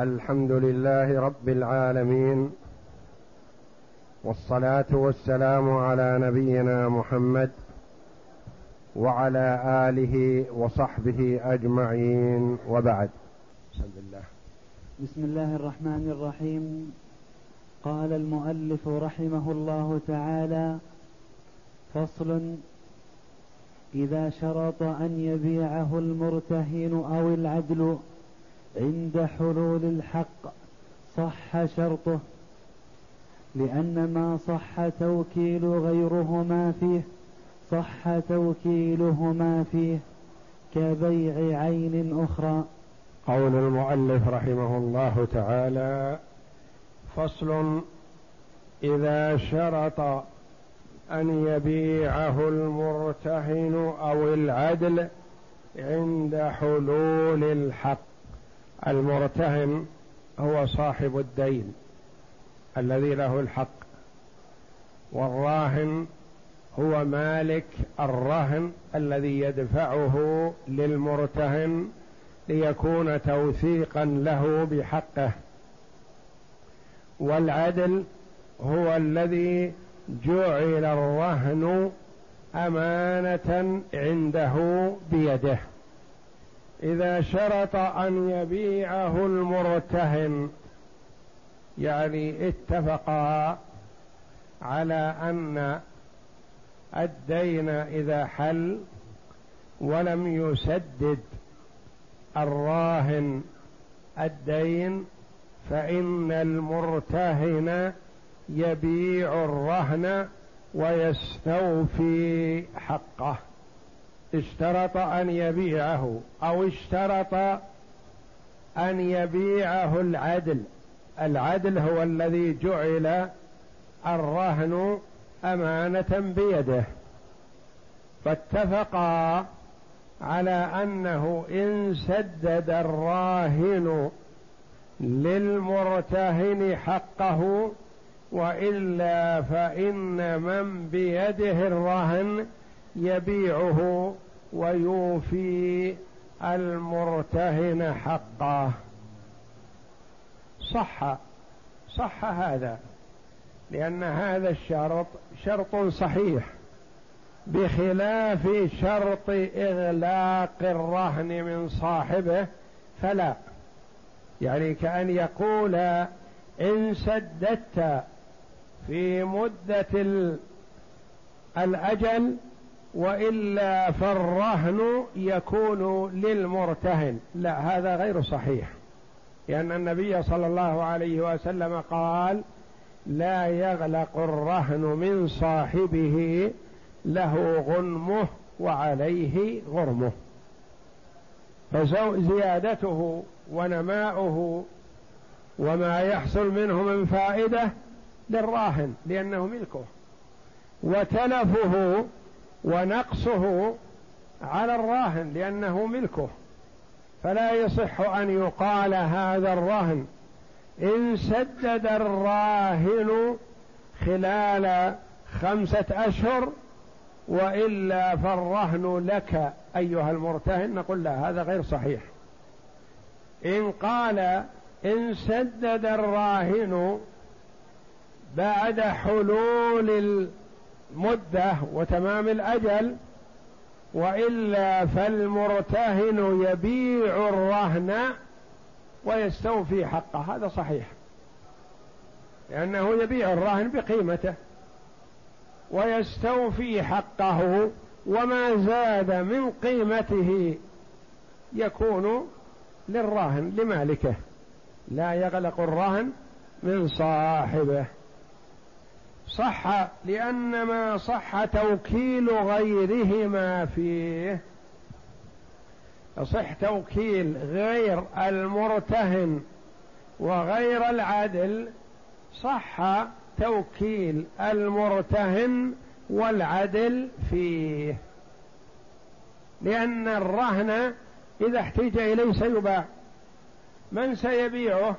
الحمد لله رب العالمين والصلاة والسلام على نبينا محمد وعلى آله وصحبه أجمعين وبعد. بسم الله بسم الله الرحمن الرحيم. قال المؤلف رحمه الله تعالى فصل إذا شرط أن يبيعه المرتهن أو العدل عند حلول الحق صح شرطه لأن ما صح توكيل غيرهما فيه صح توكيلهما فيه كبيع عين أخرى. قول المؤلف رحمه الله تعالى فصل إذا شرط أن يبيعه المرتهن أو العدل عند حلول الحق. المرتهن هو صاحب الدين الذي له الحق والراهن هو مالك الرهن الذي يدفعه للمرتهن ليكون توثيقا له بحقه والعدل هو الذي جعل الرهن أمانة عنده بيده. إذا شرط أن يبيعه المرتهن يعني اتفقا على أن الدين إذا حل ولم يسدد الراهن الدين فإن المرتهن يبيع الرهن ويستوفي حقه. اشترط أن يبيعه أو اشترط أن يبيعه العدل. العدل هو الذي جعل الرهن أمانة بيده. فاتفقا على أنه إن سدد الراهن للمرتهن حقه وإلا فإن من بيده الرهن يبيعه ويوفي المرتهن حقه. صح صح هذا لأن هذا الشرط شرط صحيح بخلاف شرط إغلاق الرهن من صاحبه فلا. يعني كأن يقول إن سددت في مدة الأجل وإلا فالرهن يكون للمرتهن. لا هذا غير صحيح. لأن النبي صلى الله عليه وسلم قال لا يغلق الرهن من صاحبه له غنمه وعليه غرمه. فزيادته ونماؤه وما يحصل منه من فائدة للراهن لأنه ملكه. وتلفه ونقصه على الراهن لأنه ملكه. فلا يصح أن يقال هذا الرهن إن سدد الراهن خلال خمسة أشهر وإلا فالرهن لك أيها المرتهن. نقول لا هذا غير صحيح. إن قال إن سدد الراهن بعد حلول المده وتمام الأجل وإلا فالمرتهن يبيع الرهن ويستوفي حقه. هذا صحيح. لأنه يبيع الرهن بقيمته ويستوفي حقه وما زاد من قيمته يكون للراهن لمالكه. لا يغلق الرهن من صاحبه. صح لأن ما صح توكيل غيرهما فيه. يصح توكيل غير المرتهن وغير العدل صح توكيل المرتهن والعدل فيه. لأن الرهن إذا احتج إليه سيباع من سيبيعه؟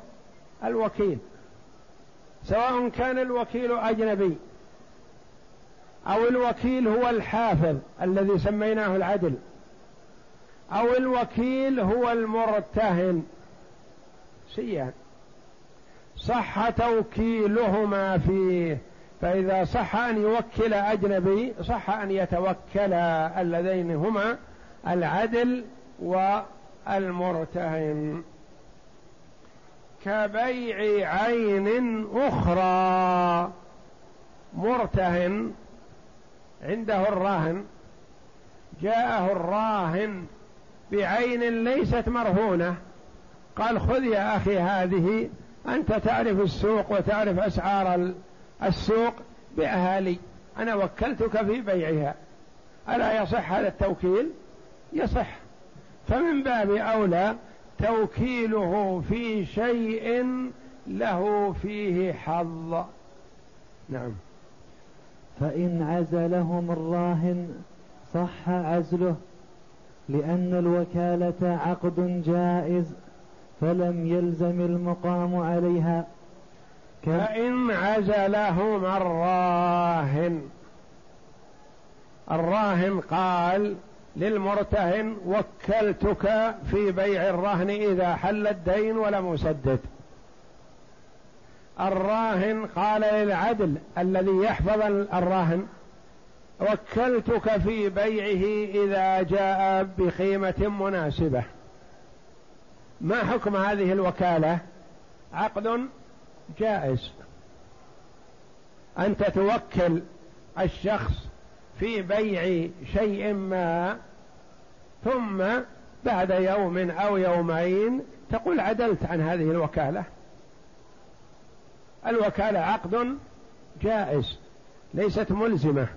الوكيل. سواء كان الوكيل أجنبي أو الوكيل هو الحافظ الذي سميناه العدل أو الوكيل هو المرتهن. سيان صح توكيلهما فيه فإذا صح أن يوكل أجنبي صح أن يتوكل اللذين هما العدل والمرتهن. كبيع عين أخرى. مرتهن عنده الراهن. جاءه الراهن بعين ليست مرهونة. قال خذ يا أخي هذه. أنت تعرف السوق وتعرف أسعار السوق بأهالي. أنا وكلتك في بيعها. ألا يصح هذا التوكيل؟ يصح. فمن باب أولى توكيله في شيء له فيه حظ. نعم. فإن عزلهم الراهن صح عزله لأن الوكالة عقد جائز فلم يلزم المقام عليها. فإن عزلهم الراهن الراهن قال للمرتهن وكلتك في بيع الرهن إذا حل الدين ولم أسدد. الراهن قال للعدل الذي يحفظ الراهن وكلتك في بيعه إذا جاء بقيمة مناسبة. ما حكم هذه الوكالة؟ عقد جائز. انت توكل الشخص في بيع شيء ما ثم بعد يوم أو يومين تقول عدلت عن هذه الوكالة. الوكالة عقد جائز ليست ملزمة.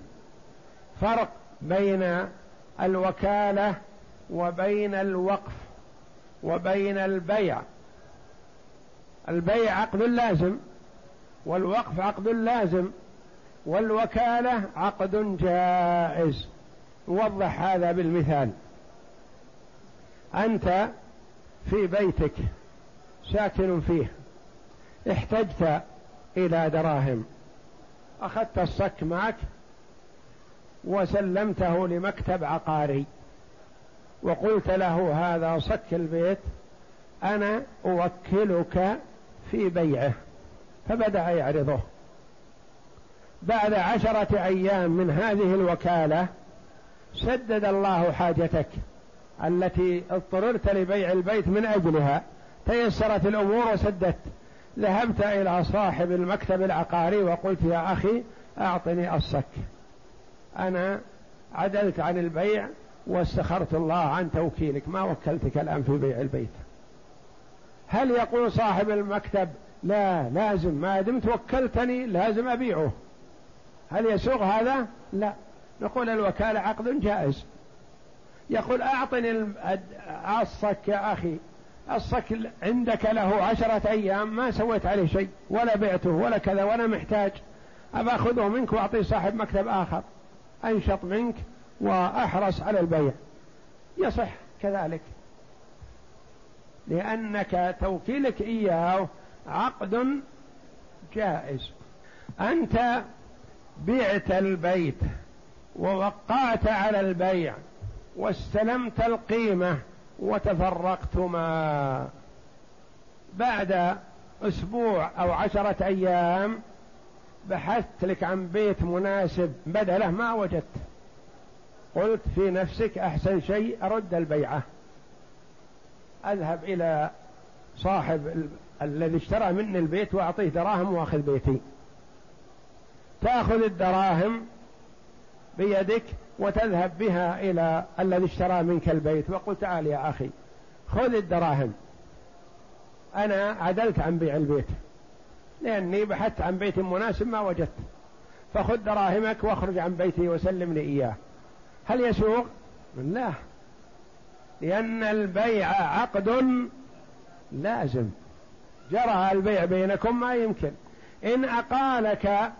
فرق بين الوكالة وبين الوقف وبين البيع. البيع عقد لازم والوقف عقد لازم. والوكالة عقد جائز. نوضح هذا بالمثال. أنت في بيتك ساكن فيه. احتجت إلى دراهم. أخذت الصك معك وسلمته لمكتب عقاري. وقلت له هذا صك البيت أنا أوكلك في بيعه. فبدأ يعرضه. بعد عشرة أيام من هذه الوكالة سدد الله حاجتك التي اضطررت لبيع البيت من أجلها تيسرت الأمور وسددت. ذهبت إلى صاحب المكتب العقاري وقلت يا أخي أعطني الصك. أنا عدلت عن البيع واستخرت الله عن توكيلك ما وكلتك الآن في بيع البيت. هل يقول صاحب المكتب لا لازم ما دمت وكلتني لازم أبيعه. هل يسوغ هذا؟ لا. نقول الوكالة عقد جائز. يقول أعطني الصك يا أخي. الصك عندك له عشرة أيام ما سويت عليه شيء ولا بعته ولا كذا ولا محتاج. أبى أخذه منك وأعطيه صاحب مكتب آخر. أنشط منك وأحرص على البيع. يصح كذلك. لأنك توكيلك إياه عقد جائز. أنت بعت البيت ووقعت على البيع واستلمت القيمة وتفرقتما. بعد أسبوع أو عشرة أيام بحثت لك عن بيت مناسب بدله ما وجدت. قلت في نفسك أحسن شيء أرد البيعة. أذهب إلى صاحب الذي اشترى مني البيت وأعطيه دراهم وأخذ بيتي. تأخذ الدراهم بيدك وتذهب بها إلى الذي اشترى منك البيت. وقل تعال يا أخي خذ الدراهم. أنا عدلت عن بيع البيت لأني بحثت عن بيت مناسب ما وجدت. فخذ دراهمك واخرج عن بيتي وسلم لي إياه. هل يسوق؟ لا لأن البيع عقد لازم. جرى البيع بينكم ما يمكن. إن أقالك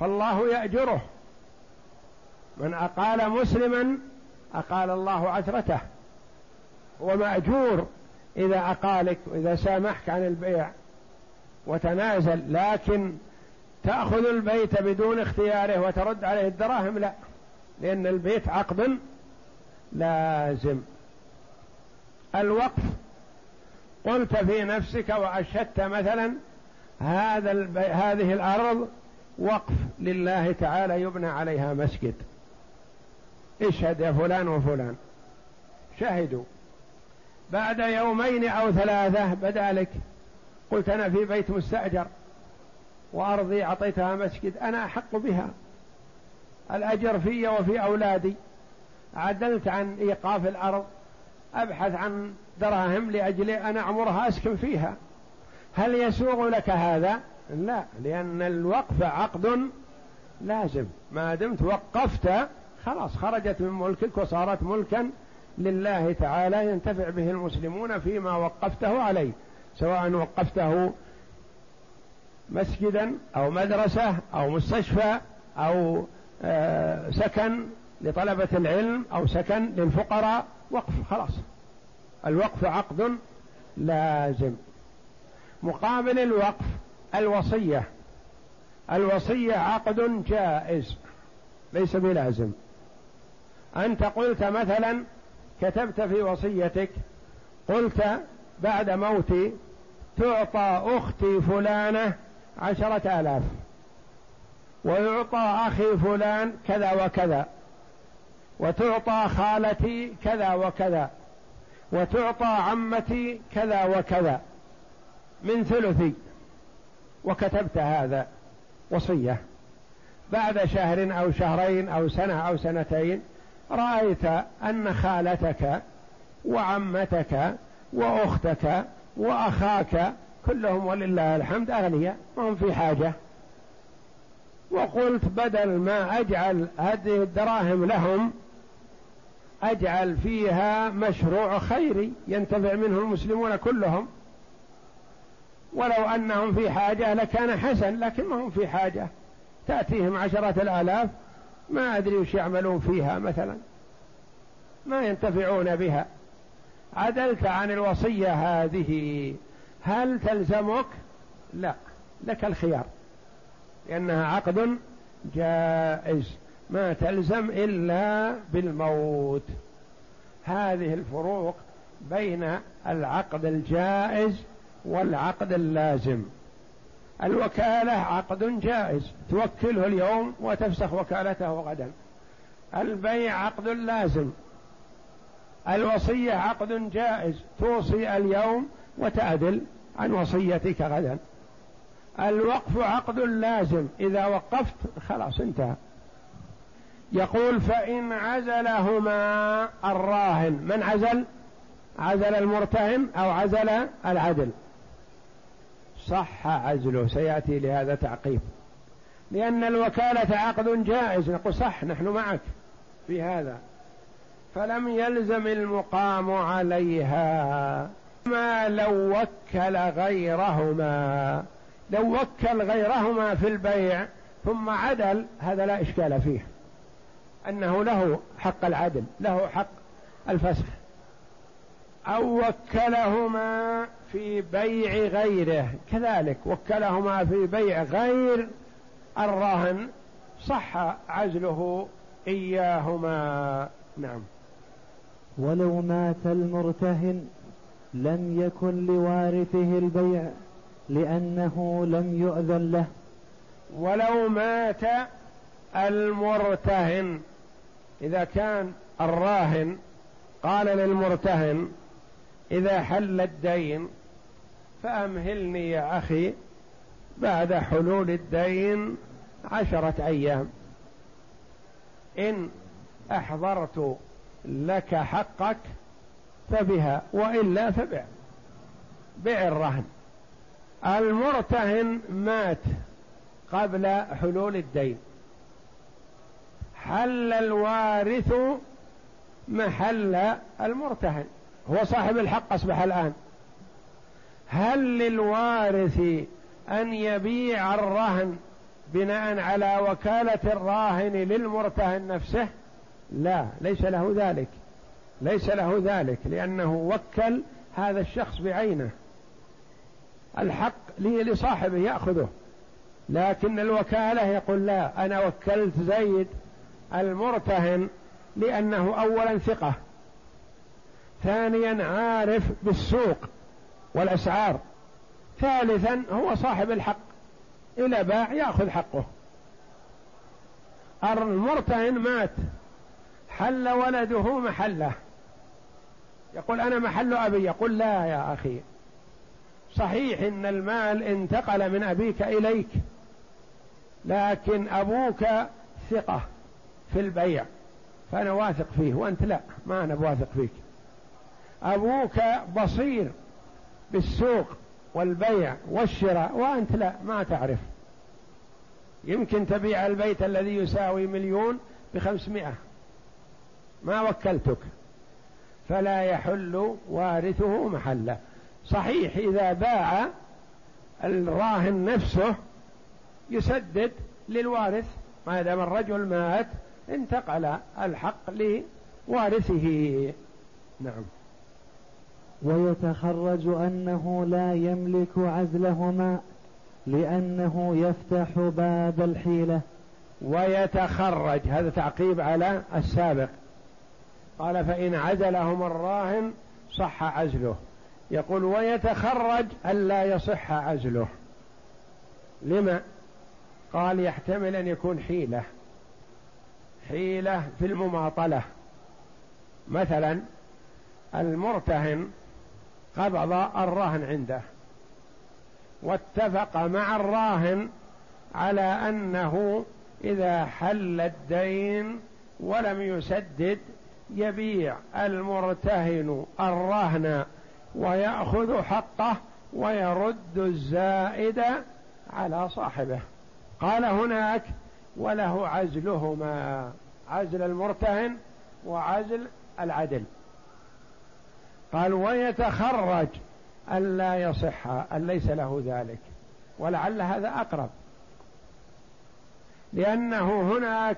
فالله يأجره. من أقال مسلما أقال الله عثرته. هو مأجور إذا أقالك وإذا سامحك عن البيع وتنازل لكن تأخذ البيت بدون اختياره وترد عليه الدراهم لا. لأن البيت عقد لازم. الوقف. قلت في نفسك وأشهدت مثلا هذا. هذه الأرض وقف لله تعالى يبنى عليها مسجد. اشهد يا فلان وفلان. شهدوا. بعد يومين أو ثلاثة بدأ لك. قلت أنا في بيت مستأجر وأرضي أعطيتها مسجد. أنا أحق بها. الأجر في وفي أولادي. عدلت عن إيقاف الأرض. أبحث عن دراهم لأجل أن أعمرها أسكن فيها. هل يسوغ لك هذا؟ لا لأن الوقف عقد لازم. ما دمت وقفت خلاص خرجت من ملكك وصارت ملكا لله تعالى ينتفع به المسلمون فيما وقفته عليه سواء وقفته مسجدا أو مدرسة أو مستشفى أو آه، سكن لطلبة العلم أو سكن للفقراء وقف خلاص. الوقف عقد لازم. مقابل الوقف الوصية. الوصية عقد جائز. ليس بلازم. أنت قلت مثلا كتبت في وصيتك قلت بعد موتي تعطى أختي فلانة عشرة آلاف ويعطى أخي فلان كذا وكذا وتعطى خالتي كذا وكذا وتعطى عمتي كذا وكذا من ثلثي. وكتبت هذا وصية. بعد شهر أو شهرين أو سنة أو سنتين رأيت أن خالتك وعمتك وأختك وأخاك كلهم ولله الحمد أغنياء ما هم في حاجة. وقلت بدل ما أجعل هذه الدراهم لهم أجعل فيها مشروع خيري ينتفع منه المسلمون كلهم. ولو أنهم في حاجة لكان حسن لكن ما هم في حاجة. تأتيهم عشره الآلاف ما أدري وش يعملون فيها مثلا. ما ينتفعون بها. عدلت عن الوصية هذه. هل تلزمك؟ لا لك الخيار. لأنها عقد جائز. ما تلزم إلا بالموت. هذه الفروق بين العقد الجائز والعقد اللازم. الوكالة عقد جائز. توكله اليوم وتفسخ وكالته غدا. البيع عقد لازم. الوصية عقد جائز. توصي اليوم وتعدل عن وصيتك غدا. الوقف عقد لازم. إذا وقفت خلاص انتهى. يقول فإن عزلهما الراهن. من عزل؟ عزل المرتهن أو عزل العدل؟ صح عزله سيأتي لهذا تعقيب. لأن الوكالة عقد جائز نقول صح نحن معك في هذا. فلم يلزم المقام عليها. ما لو وكل غيرهما لو وكل غيرهما في البيع ثم عدل هذا لا إشكال فيه. أنه له حق العدل له حق الفسخ. أو وكلهما في بيع غيره. كذلك وكلهما في بيع غير الرهن. صح عزله إياهما. نعم. ولو مات المرتهن لم يكن لوارثه البيع لأنه لم يؤذن له. ولو مات المرتهن. إذا كان الراهن قال للمرتهن إذا حل الدين فأمهلني يا أخي بعد حلول الدين عشرة أيام. إن أحضرت لك حقك فبها وإلا فبع. بع الرهن. المرتهن مات قبل حلول الدين. حل الوارث محل المرتهن. هو صاحب الحق أصبح الآن. هل للوارث أن يبيع الرهن بناء على وكالة الراهن للمرتهن نفسه؟ لا ليس له ذلك. ليس له ذلك لأنه وكل هذا الشخص بعينه. الحق لي لصاحبه يأخذه. لكن الوكالة يقول لا أنا وكلت زيد المرتهن لأنه أولا ثقة. ثانيا عارف بالسوق والأسعار. ثالثا هو صاحب الحق. إلى باع يأخذ حقه. المرتهن مات. حل ولده محله. يقول أنا محل أبي. يقول لا يا أخي. صحيح إن المال انتقل من أبيك إليك لكن أبوك ثقة في البيع فأنا واثق فيه وأنت لا ما أنا بواثق فيك. أبوك بصير بالسوق والبيع والشراء وأنت لا ما تعرف. يمكن تبيع البيت الذي يساوي مليون بخمسمائة. ما وكلتك. فلا يحل وارثه محله. صحيح إذا باع الراهن نفسه يسدد للوارث. ما دام الرجل مات انتقل الحق لوارثه. نعم. ويتخرج أنه لا يملك عزلهما لأنه يفتح باب الحيلة. ويتخرج هذا تعقيب على السابق. قال فإن عزلهم الراهن صح عزله. يقول ويتخرج ألا يصح عزله. لما؟ قال يحتمل أن يكون حيلة. حيلة في المماطلة. مثلا المرتهن قبض الرهن عنده واتفق مع الراهن على أنه إذا حل الدين ولم يسدد يبيع المرتهن الرهن ويأخذ حقه ويرد الزائد على صاحبه. قال هناك وله عزلهما عزل المرتهن وعزل العدل. قال ويتخرج ألا يصح أن ليس له ذلك ولعل هذا أقرب. لأنه هناك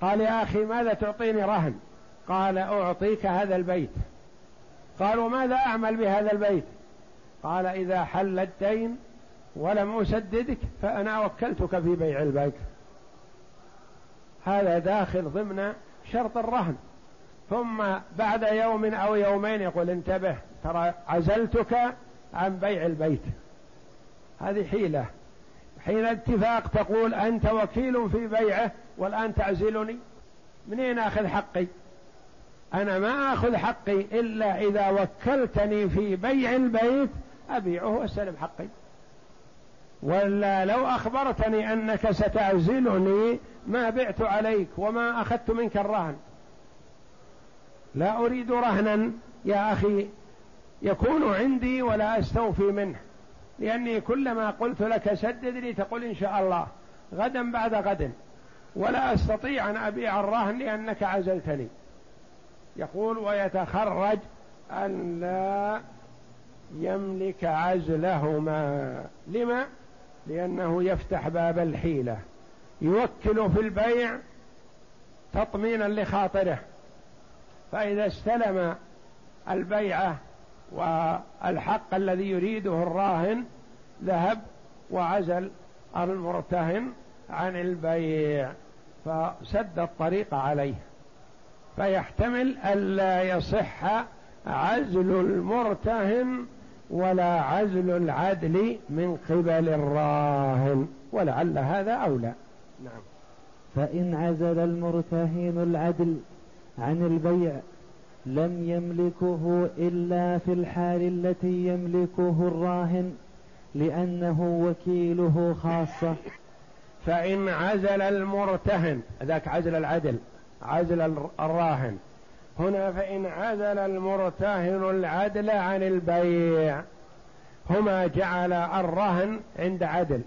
قال يا أخي ماذا تعطيني رهن؟ قال أعطيك هذا البيت. قال وماذا أعمل بهذا البيت؟ قال إذا حل الدين ولم أسددك فأنا وكلتك في بيع البيت. هذا داخل ضمن شرط الرهن. ثم بعد يوم أو يومين يقول انتبه ترى عزلتك عن بيع البيت. هذه حيلة. حين اتفاق تقول أنت وكيل في بيعه والآن تعزلني؟ منين أخذ حقي؟ أنا ما أخذ حقي إلا إذا وكلتني في بيع البيت أبيعه وأستلم حقي. ولا لو أخبرتني أنك ستعزلني ما بعت عليك وما أخذت منك الرهن. لا أريد رهنا يا أخي يكون عندي ولا أستوفي منه. لأني كلما قلت لك سدد لي تقول إن شاء الله غدا بعد غد. ولا أستطيع أن أبيع الرهن لأنك عزلتني. يقول ويتخرج أن لا يملك عزلهما. لما؟ لأنه يفتح باب الحيلة. يوكل في البيع تطمينا لخاطره. فإذا استلم البيعة والحق الذي يريده الراهن ذهب وعزل المرتهن عن البيع فسد الطريق عليه. فيحتمل ألا يصح عزل المرتهن ولا عزل العدل من قبل الراهن ولعل هذا أولى. نعم. فإن عزل المرتهن العدل عن البيع لم يملكه إلا في الحال التي يملكه الراهن لأنه وكيله خاصة. فإن عزل المرتهن ذاك عزل العدل عزل الراهن. هنا فإن عزل المرتهن العدل عن البيع هما جعل الرهن عند عدل.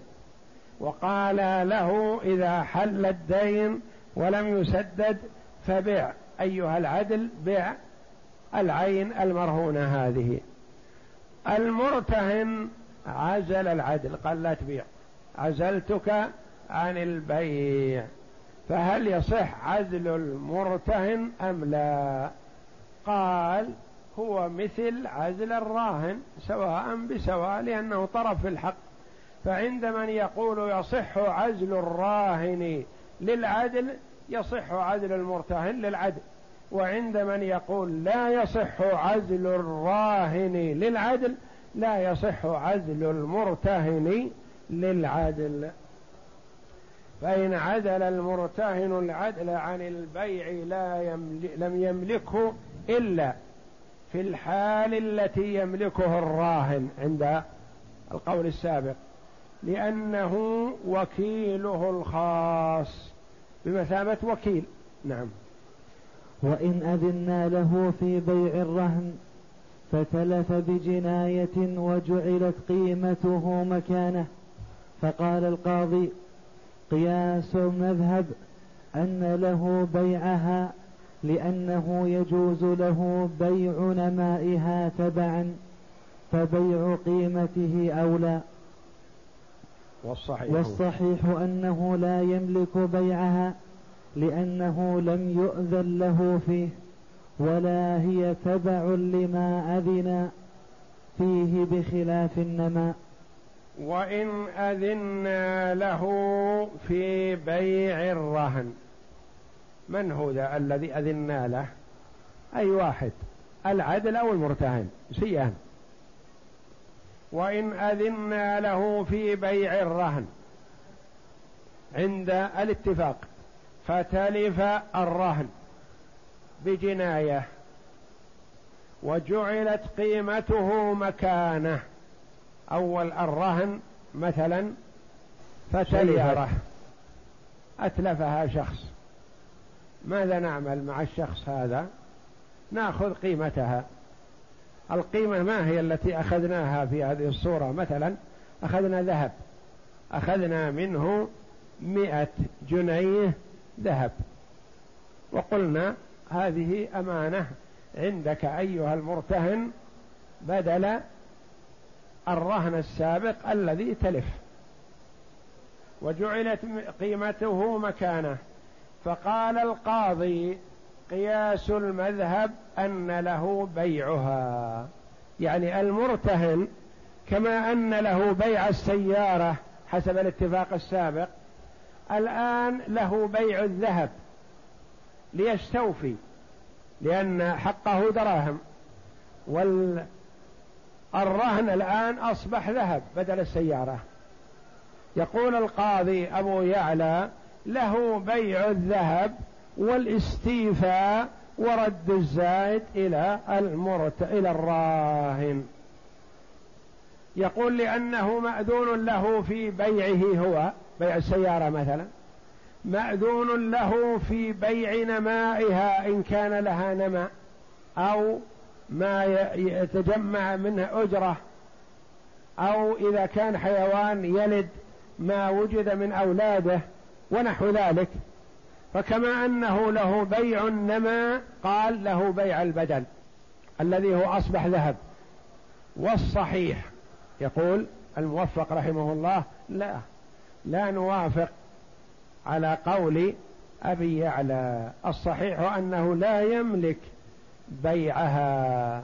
وقال له إذا حل الدين ولم يسدد فبع أيها العدل بع العين المرهونة هذه. المرتهن عزل العدل قال لا تبيع. عزلتك عن البيع. فهل يصح عزل المرتهن أم لا؟ قال هو مثل عزل الراهن سواء بسواء لأنه طرف في الحق. فعند من يقول يصح عزل الراهن للعدل يصح عزل المرتهن للعدل. وعند من يقول لا يصح عزل الراهن للعدل لا يصح عزل المرتهن للعدل. فإن عدل المرتهن العدل عن البيع لا يملك لم يملكه إلا في الحال التي يملكه الراهن عند القول السابق. لأنه وكيله الخاص. بمثابة وكيل. نعم. وإن أذنا له في بيع الرهن فتلف بجناية وجعلت قيمته مكانه. فقال القاضي قياس المذهب أن له بيعها لأنه يجوز له بيع نمائها تبعا فبيع قيمته أولى. والصحيح, والصحيح أنه لا يملك بيعها لأنه لم يؤذن له فيه ولا هي تبع لما أذن فيه بخلاف النماء وإن أذنا له في بيع الرهن من هو ذا الذي أذنا له؟ أي واحد العدل أو المرتهن سيان وإن أذنا له في بيع الرهن عند الاتفاق. فتلف الرهن بجناية وجعلت قيمته مكانة. أول الرهن مثلا فتلفه أتلفها شخص. ماذا نعمل مع الشخص هذا؟ نأخذ قيمتها. القيمة ما هي التي أخذناها في هذه الصورة؟ مثلا أخذنا ذهب. أخذنا منه مئة جنيه ذهب. وقلنا هذه أمانة عندك أيها المرتهن بدل الرهن السابق الذي تلف. وجعلت قيمته مكانه. فقال القاضي قياس المذهب أن له بيعها. يعني المرتهن كما أن له بيع السيارة حسب الاتفاق السابق الآن له بيع الذهب ليستوفي لأن حقه دراهم. والرهن الآن أصبح ذهب بدل السيارة. يقول القاضي أبو يعلى له بيع الذهب والاستيفاء ورد الزائد إلى المرت إلى الراهن. يقول لأنه مأذون له في بيعه هو بيع السيارة مثلا. مأذون له في بيع نمائها إن كان لها نماء أو ما يتجمع منه أجرة أو إذا كان حيوان يلد ما وجد من أولاده ونحو ذلك. فكما أنه له بيع النماء قال له بيع البدل الذي هو أصبح ذهب. والصحيح يقول الموفق رحمه الله لا. لا نوافق على قول أبي يعلى. الصحيح أنه لا يملك بيعها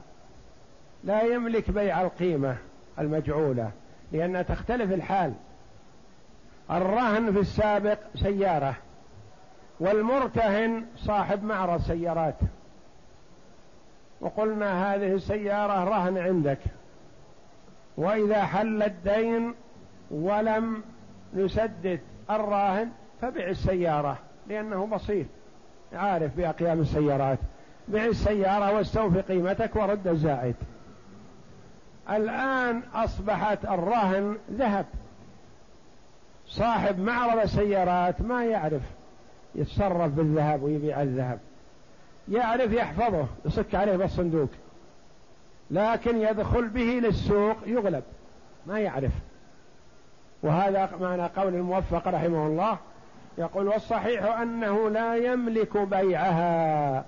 لا يملك بيع القيمة المجعولة لأنها تختلف الحال. الرهن في السابق سيارة والمرتهن صاحب معرض سيارات. وقلنا هذه السيارة رهن عندك. وإذا حل الدين ولم نسدد الراهن فبع السيارة لأنه بسيط. عارف بأقيام السيارات. بع السيارة واستوفي قيمتك ورد الزائد. الآن أصبحت الرهن ذهب. صاحب معرض السيارات ما يعرف يتصرف بالذهب ويبيع الذهب. يعرف يحفظه يصك عليه بالصندوق. لكن يدخل به للسوق يغلب. ما يعرف. وهذا معنى قول الموفق رحمه الله يقول والصحيح أنه لا يملك بيعها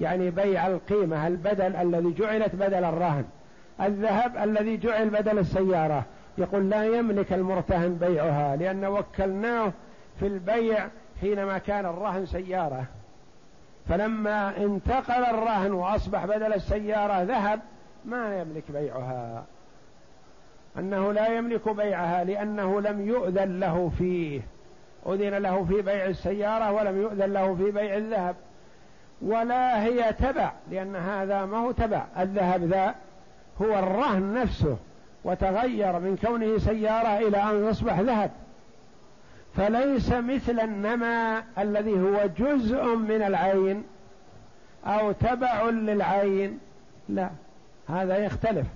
يعني بيع القيمة البدل الذي جعلت بدل الرهن الذهب الذي جعل بدل السيارة. يقول لا يملك المرتهن بيعها لأن وكلناه في البيع حينما كان الرهن سيارة. فلما انتقل الرهن وأصبح بدل السيارة ذهب ما يملك بيعها. أنه لا يملك بيعها لأنه لم يؤذن له فيه. أذن له في بيع السيارة ولم يؤذن له في بيع الذهب. ولا هي تبع لأن هذا ما هو تبع. الذهب ذا هو الرهن نفسه وتغير من كونه سيارة إلى أن يصبح ذهب. فليس مثل النمى الذي هو جزء من العين أو تبع للعين. لا هذا يختلف.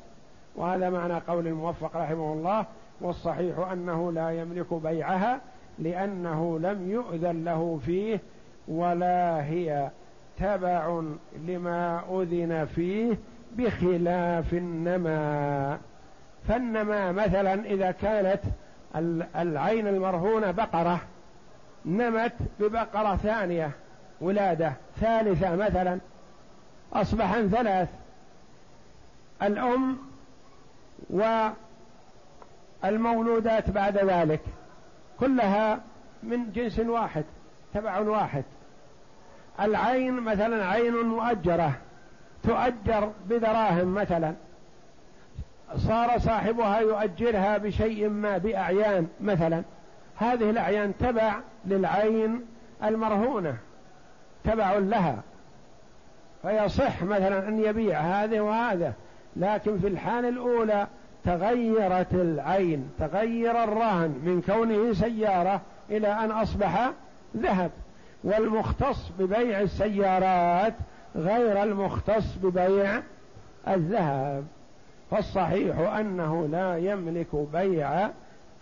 وهذا معنى قول الموفق رحمه الله والصحيح أنه لا يملك بيعها لأنه لم يؤذن له فيه ولا هي تبع لما أذن فيه بخلاف النمى فالنمى مثلا إذا كانت العين المرهونة بقرة نمت ببقرة ثانية ولادة ثالثة مثلا أصبح ثلاث. الأم والمولودات بعد ذلك كلها من جنس واحد تبع واحد. العين مثلا عين مؤجرة تؤجر بدراهم مثلا. صار صاحبها يؤجرها بشيء ما بأعيان مثلا. هذه الأعيان تبع للعين المرهونة تبع لها. فيصح مثلا أن يبيع هذه وهذا. لكن في الحال الأولى تغيرت العين تغير الرهن من كونه سيارة إلى أن أصبح ذهب. والمختص ببيع السيارات غير المختص ببيع الذهب. فالصحيح أنه لا يملك بيع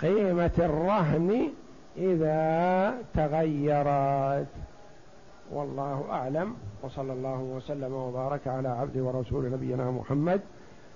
قيمة الرهن إذا تغيرت. والله أعلم. وصلى الله وسلم وبارك على عبد ورسول نبينا محمد